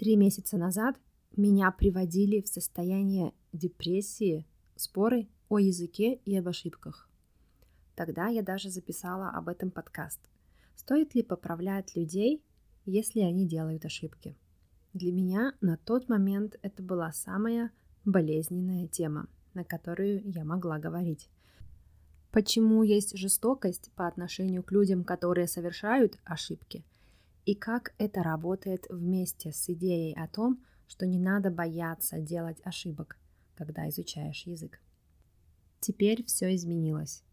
Три месяца назад меня приводили в состояние депрессии споры о языке и об ошибках. Тогда я даже записала об этом подкаст. Стоит ли поправлять людей, если они делают ошибки? Для меня на тот момент это была самая болезненная тема, на которую я могла говорить. Почему есть жестокость по отношению к людям, которые совершают ошибки – и как это работает вместе с идеей о том, что не надо бояться делать ошибок, когда изучаешь язык. Теперь все изменилось.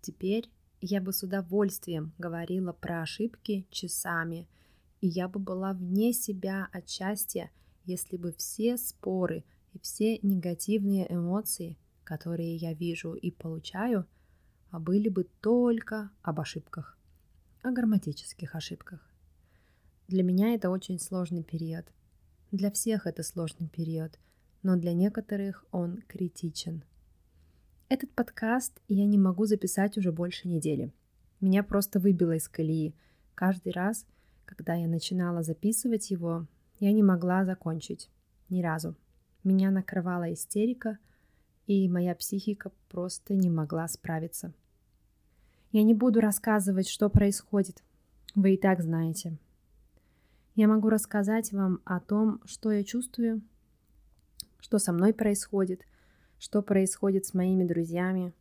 Теперь я бы с удовольствием говорила про ошибки часами, и я бы была вне себя от счастья, если бы все споры и все негативные эмоции, которые я вижу и получаю, а были бы только об ошибках, о грамматических ошибках. Для меня это очень сложный период. Для всех это сложный период, но для некоторых он критичен. Этот подкаст я не могу записать уже больше недели. Меня просто выбило из колеи. Каждый раз, когда я начинала записывать его, я не могла закончить. Ни разу. Меня накрывала истерика, и моя психика просто не могла справиться. Я не буду рассказывать, что происходит. Вы и так знаете. Я могу рассказать вам о том, что я чувствую, что со мной происходит, что происходит с моими друзьями,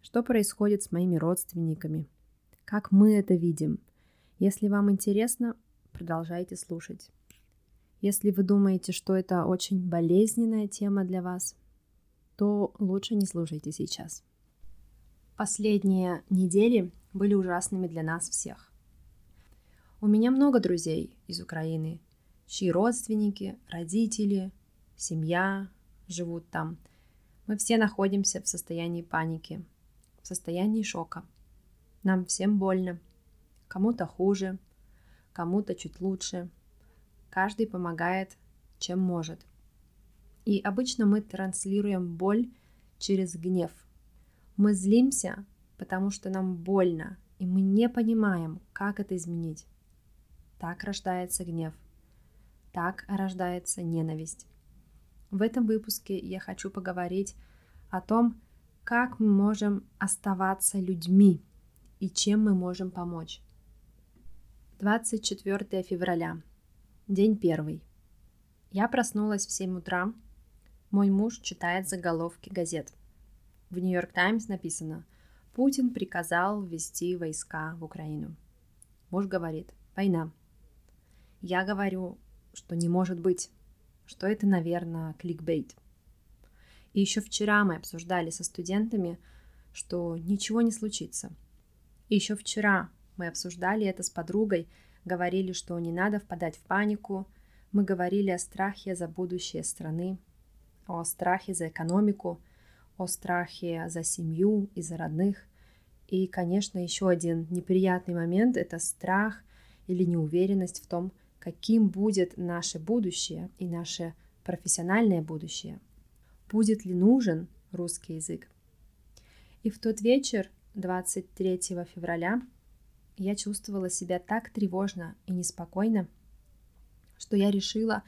что происходит с моими родственниками, как мы это видим. Если вам интересно, продолжайте слушать. Если вы думаете, что это очень болезненная тема для вас, то лучше не слушайте сейчас. Последние недели были ужасными для нас всех. У меня много друзей из Украины, чьи родственники, родители, семья живут там. Мы все находимся в состоянии паники, в состоянии шока. Нам всем больно. Кому-то хуже, кому-то чуть лучше. Каждый помогает, чем может. И обычно мы транслируем боль через гнев. Мы злимся, потому что нам больно, и мы не понимаем, как это изменить. Так рождается гнев. Так рождается ненависть. В этом выпуске я хочу поговорить о том, как мы можем оставаться людьми и чем мы можем помочь. 24 февраля. День первый. Я проснулась в 7 утра. Мой муж читает заголовки газет. В Нью-Йорк Таймс написано «Путин приказал ввести войска в Украину». Муж говорит «Война». Я говорю, что не может быть, что это, наверное, кликбейт. И еще вчера мы обсуждали со студентами, что ничего не случится. И еще вчера мы обсуждали это с подругой, говорили, что не надо впадать в панику. Мы говорили о страхе за будущее страны, о страхе за экономику, о страхе за семью и за родных. И, конечно, еще один неприятный момент – это страх или неуверенность в том, каким будет наше будущее и наше профессиональное будущее. Будет ли нужен русский язык? И в тот вечер, 23 февраля, я чувствовала себя так тревожно и неспокойно, что я решила,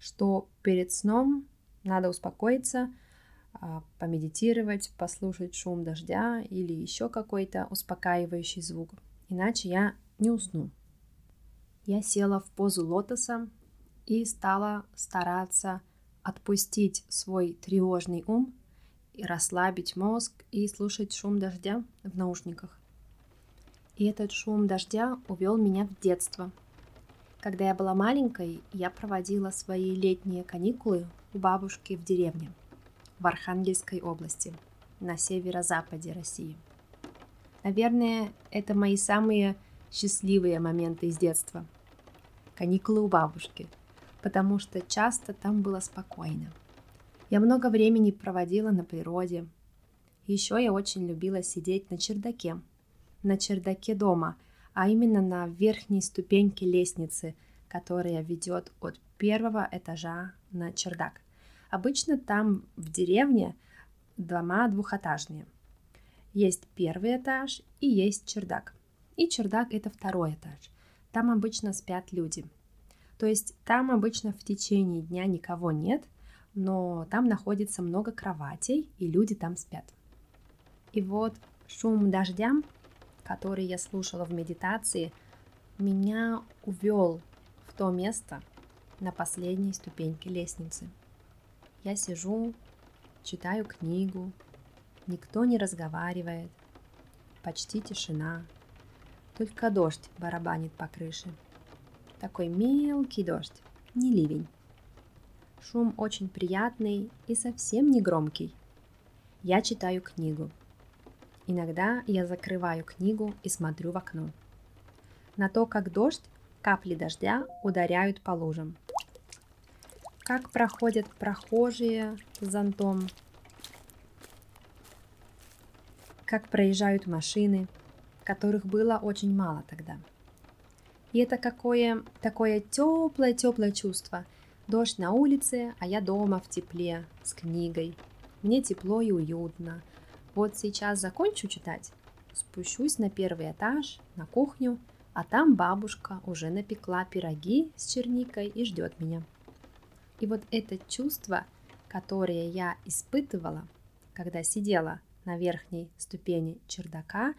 что перед сном надо успокоиться, а, помедитировать, послушать шум дождя или еще какой-то успокаивающий звук, иначе я не усну. Я села в позу лотоса и стала стараться отпустить свой тревожный ум и расслабить мозг и слушать шум дождя в наушниках. И этот шум дождя увел меня в детство. Когда я была маленькой, я проводила свои летние каникулы у бабушки в деревне в Архангельской области на северо-западе России. Наверное, это мои самые счастливые моменты из детства. Каникулы у бабушки, потому что часто там было спокойно. Я много времени проводила на природе. Еще я очень любила сидеть на чердаке. На чердаке дома, а именно на верхней ступеньке лестницы, которая ведет от первого этажа на чердак. Обычно там в деревне дома двухэтажные. Есть первый этаж и есть чердак и чердак это второй этаж. Там обычно спят люди. То есть там обычно в течение дня никого нет, но там находится много кроватей, и люди там спят. И вот шум дождя, который я слушала в медитации, меня увел в то место на последней ступеньке лестницы. Я сижу, читаю книгу, никто не разговаривает, почти тишина, только дождь барабанит по крыше. Такой мелкий дождь, не ливень. Шум очень приятный и совсем не громкий. Я читаю книгу. Иногда я закрываю книгу и смотрю в окно. На то, как дождь, капли дождя ударяют по лужам. Как проходят прохожие с зонтом. Как проезжают машины, которых было очень мало тогда. И это какое такое теплое-теплое чувство – Дождь на улице, а я дома в тепле, с книгой. Мне тепло и уютно. Вот сейчас закончу читать, спущусь на первый этаж, на кухню, а там бабушка уже напекла пироги с черникой и ждет меня. И вот это чувство, которое я испытывала, когда сидела на верхней ступени чердака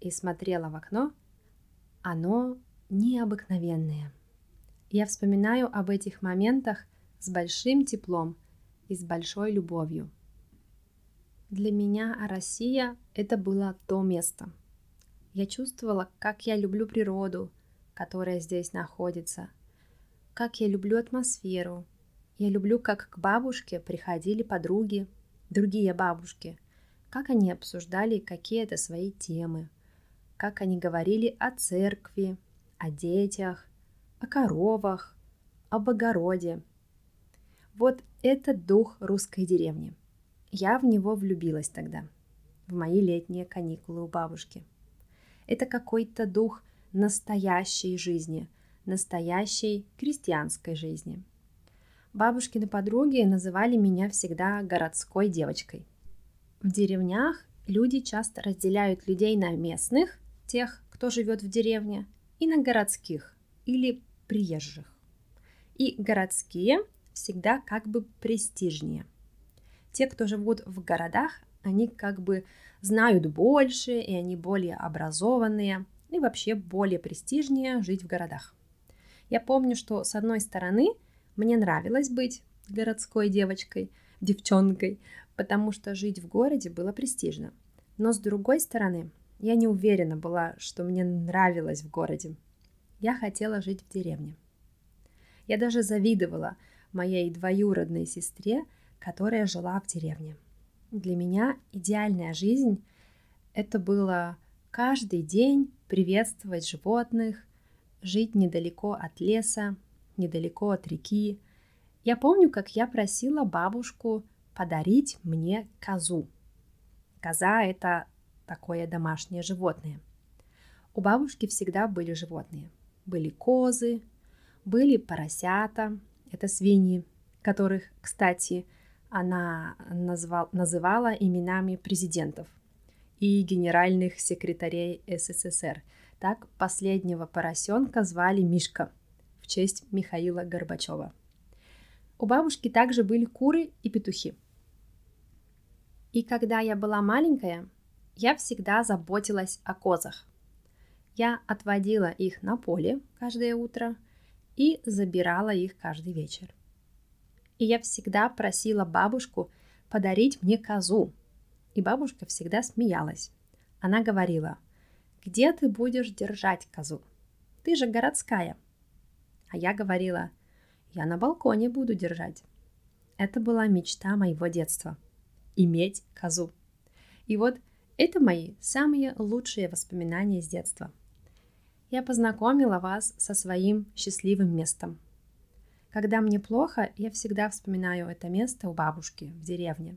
и смотрела в окно, оно необыкновенное – я вспоминаю об этих моментах с большим теплом и с большой любовью. Для меня Россия – это было то место. Я чувствовала, как я люблю природу, которая здесь находится, как я люблю атмосферу. Я люблю, как к бабушке приходили подруги, другие бабушки, как они обсуждали какие-то свои темы, как они говорили о церкви, о детях, о коровах, об огороде. Вот это дух русской деревни. Я в него влюбилась тогда, в мои летние каникулы у бабушки. Это какой-то дух настоящей жизни, настоящей крестьянской жизни. Бабушкины подруги называли меня всегда городской девочкой. В деревнях люди часто разделяют людей на местных, тех, кто живет в деревне, и на городских или приезжих. И городские всегда как бы престижнее. Те, кто живут в городах, они как бы знают больше, и они более образованные, и вообще более престижнее жить в городах. Я помню, что с одной стороны мне нравилось быть городской девочкой, девчонкой, потому что жить в городе было престижно. Но с другой стороны, я не уверена была, что мне нравилось в городе я хотела жить в деревне. Я даже завидовала моей двоюродной сестре, которая жила в деревне. Для меня идеальная жизнь – это было каждый день приветствовать животных, жить недалеко от леса, недалеко от реки. Я помню, как я просила бабушку подарить мне козу. Коза – это такое домашнее животное. У бабушки всегда были животные – были козы, были поросята, это свиньи, которых, кстати, она назвал, называла именами президентов и генеральных секретарей СССР. Так последнего поросенка звали Мишка в честь Михаила Горбачева. У бабушки также были куры и петухи. И когда я была маленькая, я всегда заботилась о козах. Я отводила их на поле каждое утро и забирала их каждый вечер. И я всегда просила бабушку подарить мне козу. И бабушка всегда смеялась. Она говорила, где ты будешь держать козу? Ты же городская. А я говорила, я на балконе буду держать. Это была мечта моего детства – иметь козу. И вот это мои самые лучшие воспоминания с детства – я познакомила вас со своим счастливым местом. Когда мне плохо, я всегда вспоминаю это место у бабушки в деревне.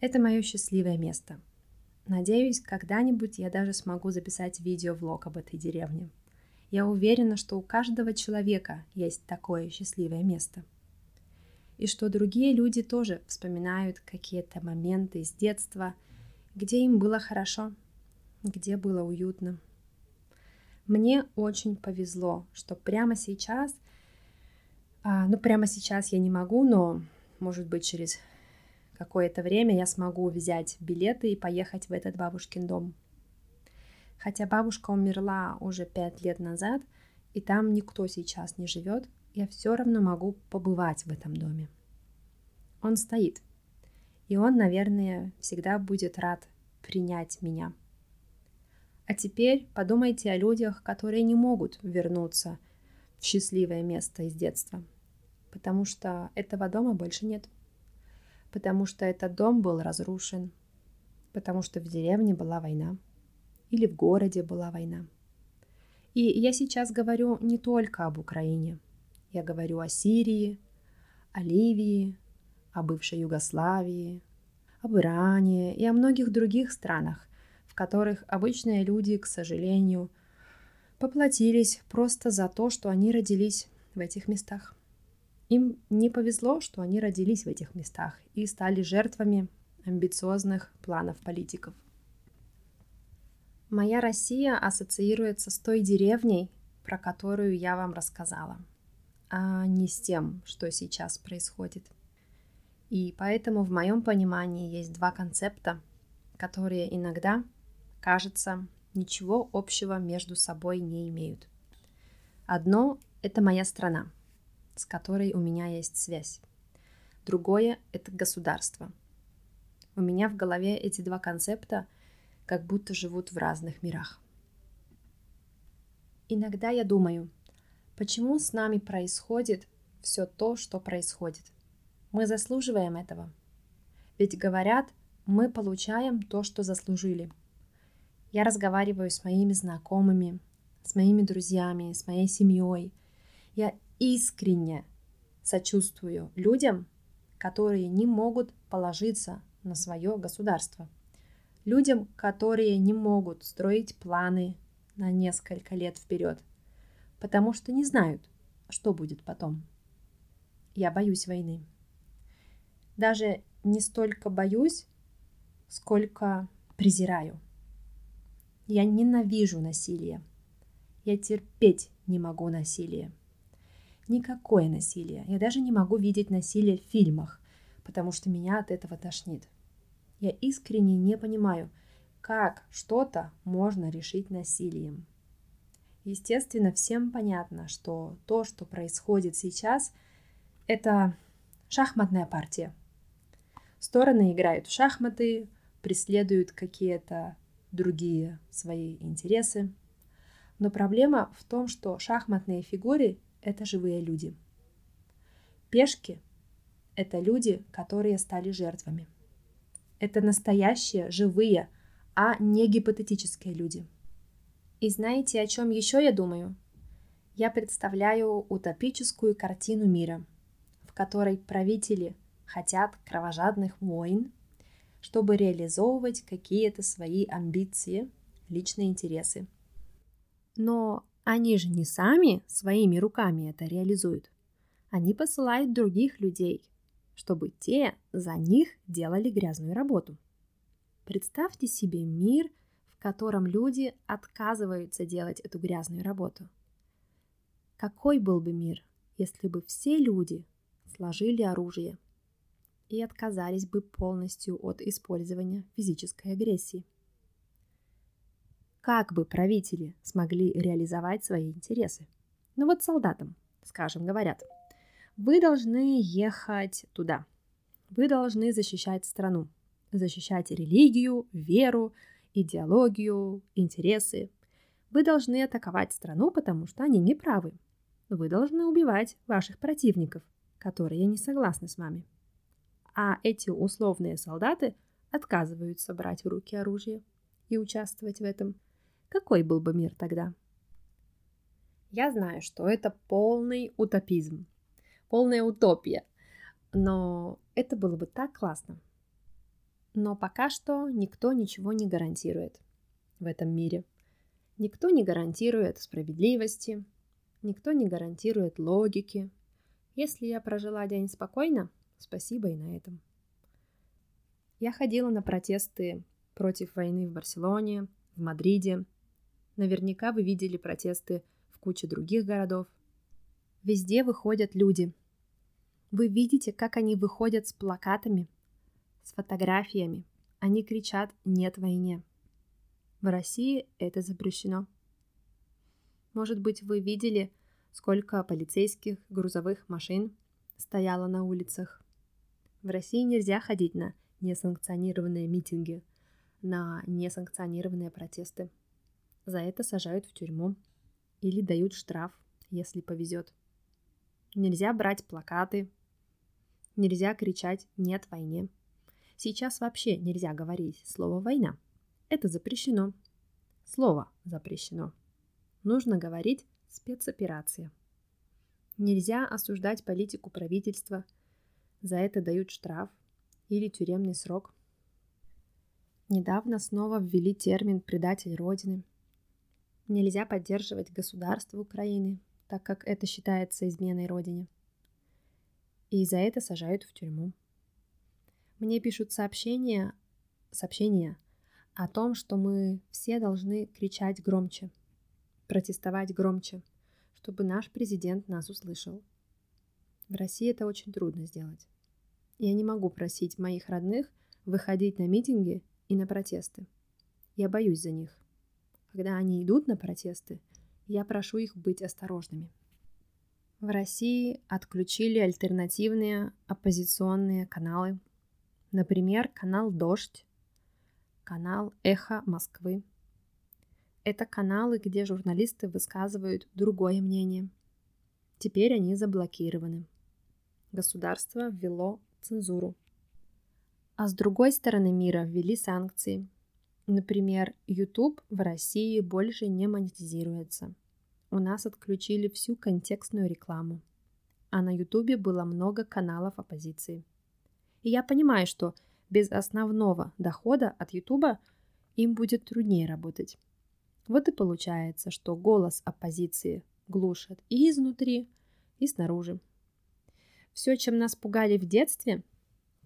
Это мое счастливое место. Надеюсь, когда-нибудь я даже смогу записать видео-влог об этой деревне. Я уверена, что у каждого человека есть такое счастливое место. И что другие люди тоже вспоминают какие-то моменты из детства, где им было хорошо, где было уютно. Мне очень повезло, что прямо сейчас ну, прямо сейчас я не могу, но, может быть, через какое-то время я смогу взять билеты и поехать в этот бабушкин дом. Хотя бабушка умерла уже пять лет назад, и там никто сейчас не живет, я все равно могу побывать в этом доме. Он стоит, и он, наверное, всегда будет рад принять меня. А теперь подумайте о людях, которые не могут вернуться в счастливое место из детства, потому что этого дома больше нет, потому что этот дом был разрушен, потому что в деревне была война – или в городе была война. И я сейчас говорю не только об Украине. Я говорю о Сирии, о Ливии, о бывшей Югославии, об Иране и о многих других странах, в которых обычные люди, к сожалению, поплатились просто за то, что они родились в этих местах. Им не повезло, что они родились в этих местах и стали жертвами амбициозных планов политиков. Моя Россия ассоциируется с той деревней, про которую я вам рассказала, а не с тем, что сейчас происходит. И поэтому в моем понимании есть два концепта, которые иногда, кажется, ничего общего между собой не имеют. Одно — это моя страна, с которой у меня есть связь. Другое — это государство. У меня в голове эти два концепта — как будто живут в разных мирах. Иногда я думаю, почему с нами происходит все то, что происходит. Мы заслуживаем этого. Ведь говорят, мы получаем то, что заслужили. Я разговариваю с моими знакомыми, с моими друзьями, с моей семьей. Я искренне сочувствую людям, которые не могут положиться на свое государство – людям, которые не могут строить планы на несколько лет вперед, потому что не знают, что будет потом. Я боюсь войны. Даже не столько боюсь, сколько презираю. Я ненавижу насилие. Я терпеть не могу насилие. Никакое насилие. Я даже не могу видеть насилие в фильмах, потому что меня от этого тошнит. Я искренне не понимаю, как что-то можно решить насилием. Естественно, всем понятно, что то, что происходит сейчас, это шахматная партия. Стороны играют в шахматы, преследуют какие-то другие свои интересы. Но проблема в том, что шахматные фигуры — это живые люди. Пешки — это люди, которые стали жертвами. Это настоящие, живые, а не гипотетические люди. И знаете, о чем еще я думаю? Я представляю утопическую картину мира, в которой правители хотят кровожадных войн, чтобы реализовывать какие-то свои амбиции, личные интересы. Но они же не сами своими руками это реализуют. Они посылают других людей, чтобы те за них делали грязную работу. Представьте себе мир, в котором люди отказываются делать эту грязную работу. Какой был бы мир, если бы все люди сложили оружие и отказались бы полностью от использования физической агрессии? Как бы правители смогли реализовать свои интересы? Ну вот солдатам, скажем, говорят – вы должны ехать туда. Вы должны защищать страну, защищать религию, веру, идеологию, интересы. Вы должны атаковать страну, потому что они не правы. Вы должны убивать ваших противников, которые не согласны с вами. А эти условные солдаты отказываются брать в руки оружие и участвовать в этом. Какой был бы мир тогда? Я знаю, что это полный утопизм полная утопия. Но это было бы так классно. Но пока что никто ничего не гарантирует в этом мире. Никто не гарантирует справедливости, никто не гарантирует логики. Если я прожила день спокойно, спасибо и на этом. Я ходила на протесты против войны в Барселоне, в Мадриде. Наверняка вы видели протесты в куче других городов. Везде выходят люди – Вы видите, как они выходят с плакатами, с фотографиями. Они кричат «нет войне». В России это запрещено. Может быть, вы видели, сколько полицейских грузовых машин стояло на улицах. В России нельзя ходить на несанкционированные митинги, на несанкционированные протесты. За это сажают в тюрьму или дают штраф, если повезет. Нельзя брать плакаты, Нельзя кричать «нет войне». Сейчас вообще нельзя говорить слово «война». Это запрещено. Слово запрещено. Нужно говорить «спецоперация». Нельзя осуждать политику правительства. За это дают штраф или тюремный срок. Недавно снова ввели термин «предатель Родины». Нельзя поддерживать государство Украины, так как это считается изменой Родине – и за это сажают в тюрьму. Мне пишут сообщения, сообщения о том, что мы все должны кричать громче, протестовать громче, чтобы наш президент нас услышал. В России это очень трудно сделать. Я не могу просить моих родных выходить на митинги и на протесты. Я боюсь за них. Когда они идут на протесты, я прошу их быть осторожными. В России отключили альтернативные оппозиционные каналы. Например, канал «Дождь», канал «Эхо Москвы». Это каналы, где журналисты высказывают другое мнение. Теперь они заблокированы. Государство ввело цензуру. А с другой стороны мира ввели санкции. Например, YouTube в России больше не монетизируется – у нас отключили всю контекстную рекламу. А на Ютубе было много каналов оппозиции. И я понимаю, что без основного дохода от Ютуба им будет труднее работать. Вот и получается, что голос оппозиции глушат и изнутри, и снаружи. Все, чем нас пугали в детстве,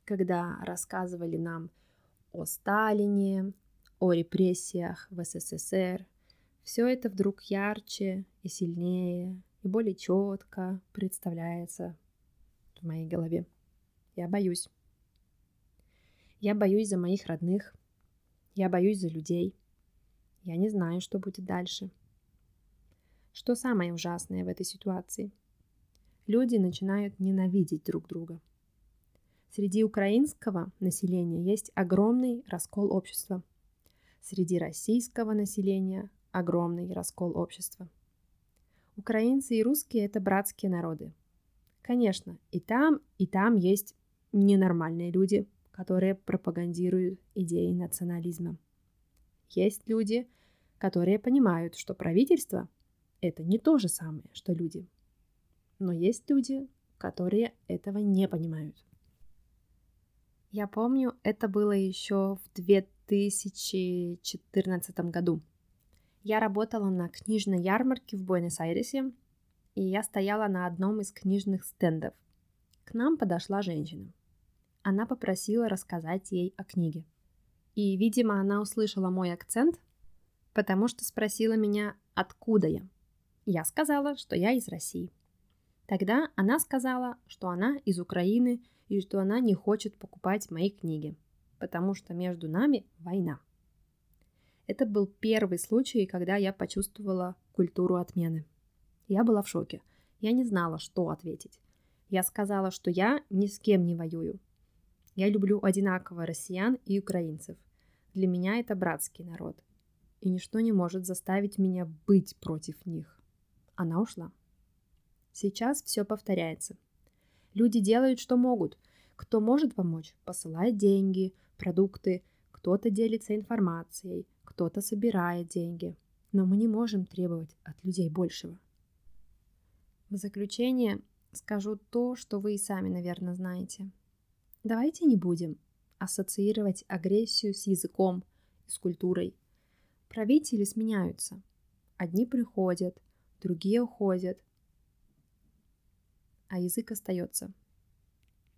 когда рассказывали нам о Сталине, о репрессиях в СССР, все это вдруг ярче и сильнее, и более четко представляется в моей голове. Я боюсь. Я боюсь за моих родных. Я боюсь за людей. Я не знаю, что будет дальше. Что самое ужасное в этой ситуации? Люди начинают ненавидеть друг друга. Среди украинского населения есть огромный раскол общества. Среди российского населения огромный раскол общества. Украинцы и русские – это братские народы. Конечно, и там, и там есть ненормальные люди, которые пропагандируют идеи национализма. Есть люди, которые понимают, что правительство – это не то же самое, что люди. Но есть люди, которые этого не понимают. Я помню, это было еще в 2014 году – я работала на книжной ярмарке в Буэнос-Айресе, и я стояла на одном из книжных стендов. К нам подошла женщина. Она попросила рассказать ей о книге. И, видимо, она услышала мой акцент, потому что спросила меня, откуда я. Я сказала, что я из России. Тогда она сказала, что она из Украины и что она не хочет покупать мои книги, потому что между нами война. Это был первый случай, когда я почувствовала культуру отмены. Я была в шоке. Я не знала, что ответить. Я сказала, что я ни с кем не воюю. Я люблю одинаково россиян и украинцев. Для меня это братский народ. И ничто не может заставить меня быть против них. Она ушла. Сейчас все повторяется. Люди делают, что могут. Кто может помочь, посылает деньги, продукты, кто-то делится информацией, кто-то собирает деньги, но мы не можем требовать от людей большего. В заключение скажу то, что вы и сами, наверное, знаете. Давайте не будем ассоциировать агрессию с языком с культурой. Правители сменяются. Одни приходят, другие уходят, а язык остается.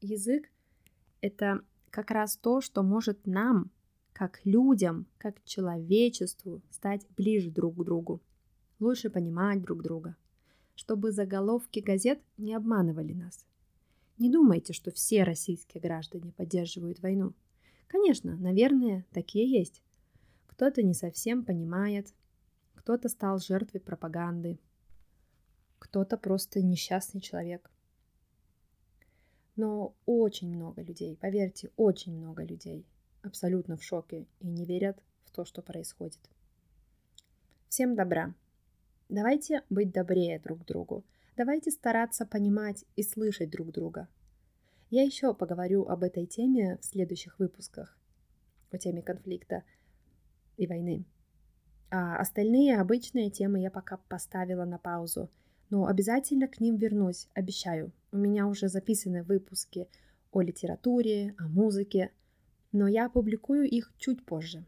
Язык — это как раз то, что может нам как людям, как человечеству стать ближе друг к другу, лучше понимать друг друга, чтобы заголовки газет не обманывали нас. Не думайте, что все российские граждане поддерживают войну. Конечно, наверное, такие есть. Кто-то не совсем понимает, кто-то стал жертвой пропаганды, кто-то просто несчастный человек. Но очень много людей, поверьте, очень много людей абсолютно в шоке и не верят в то, что происходит. Всем добра. Давайте быть добрее друг другу. Давайте стараться понимать и слышать друг друга. Я еще поговорю об этой теме в следующих выпусках, о теме конфликта и войны. А остальные обычные темы я пока поставила на паузу, но обязательно к ним вернусь, обещаю. У меня уже записаны выпуски о литературе, о музыке, но я опубликую их чуть позже.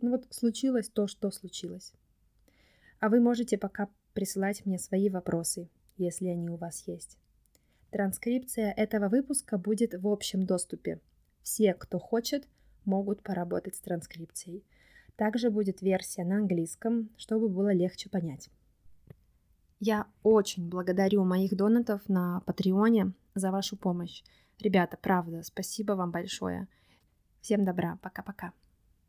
Ну вот случилось то, что случилось. А вы можете пока присылать мне свои вопросы, если они у вас есть. Транскрипция этого выпуска будет в общем доступе. Все, кто хочет, могут поработать с транскрипцией. Также будет версия на английском, чтобы было легче понять. Я очень благодарю моих донатов на Патреоне за вашу помощь. Ребята, правда, спасибо вам большое. Всем добра, пока-пока.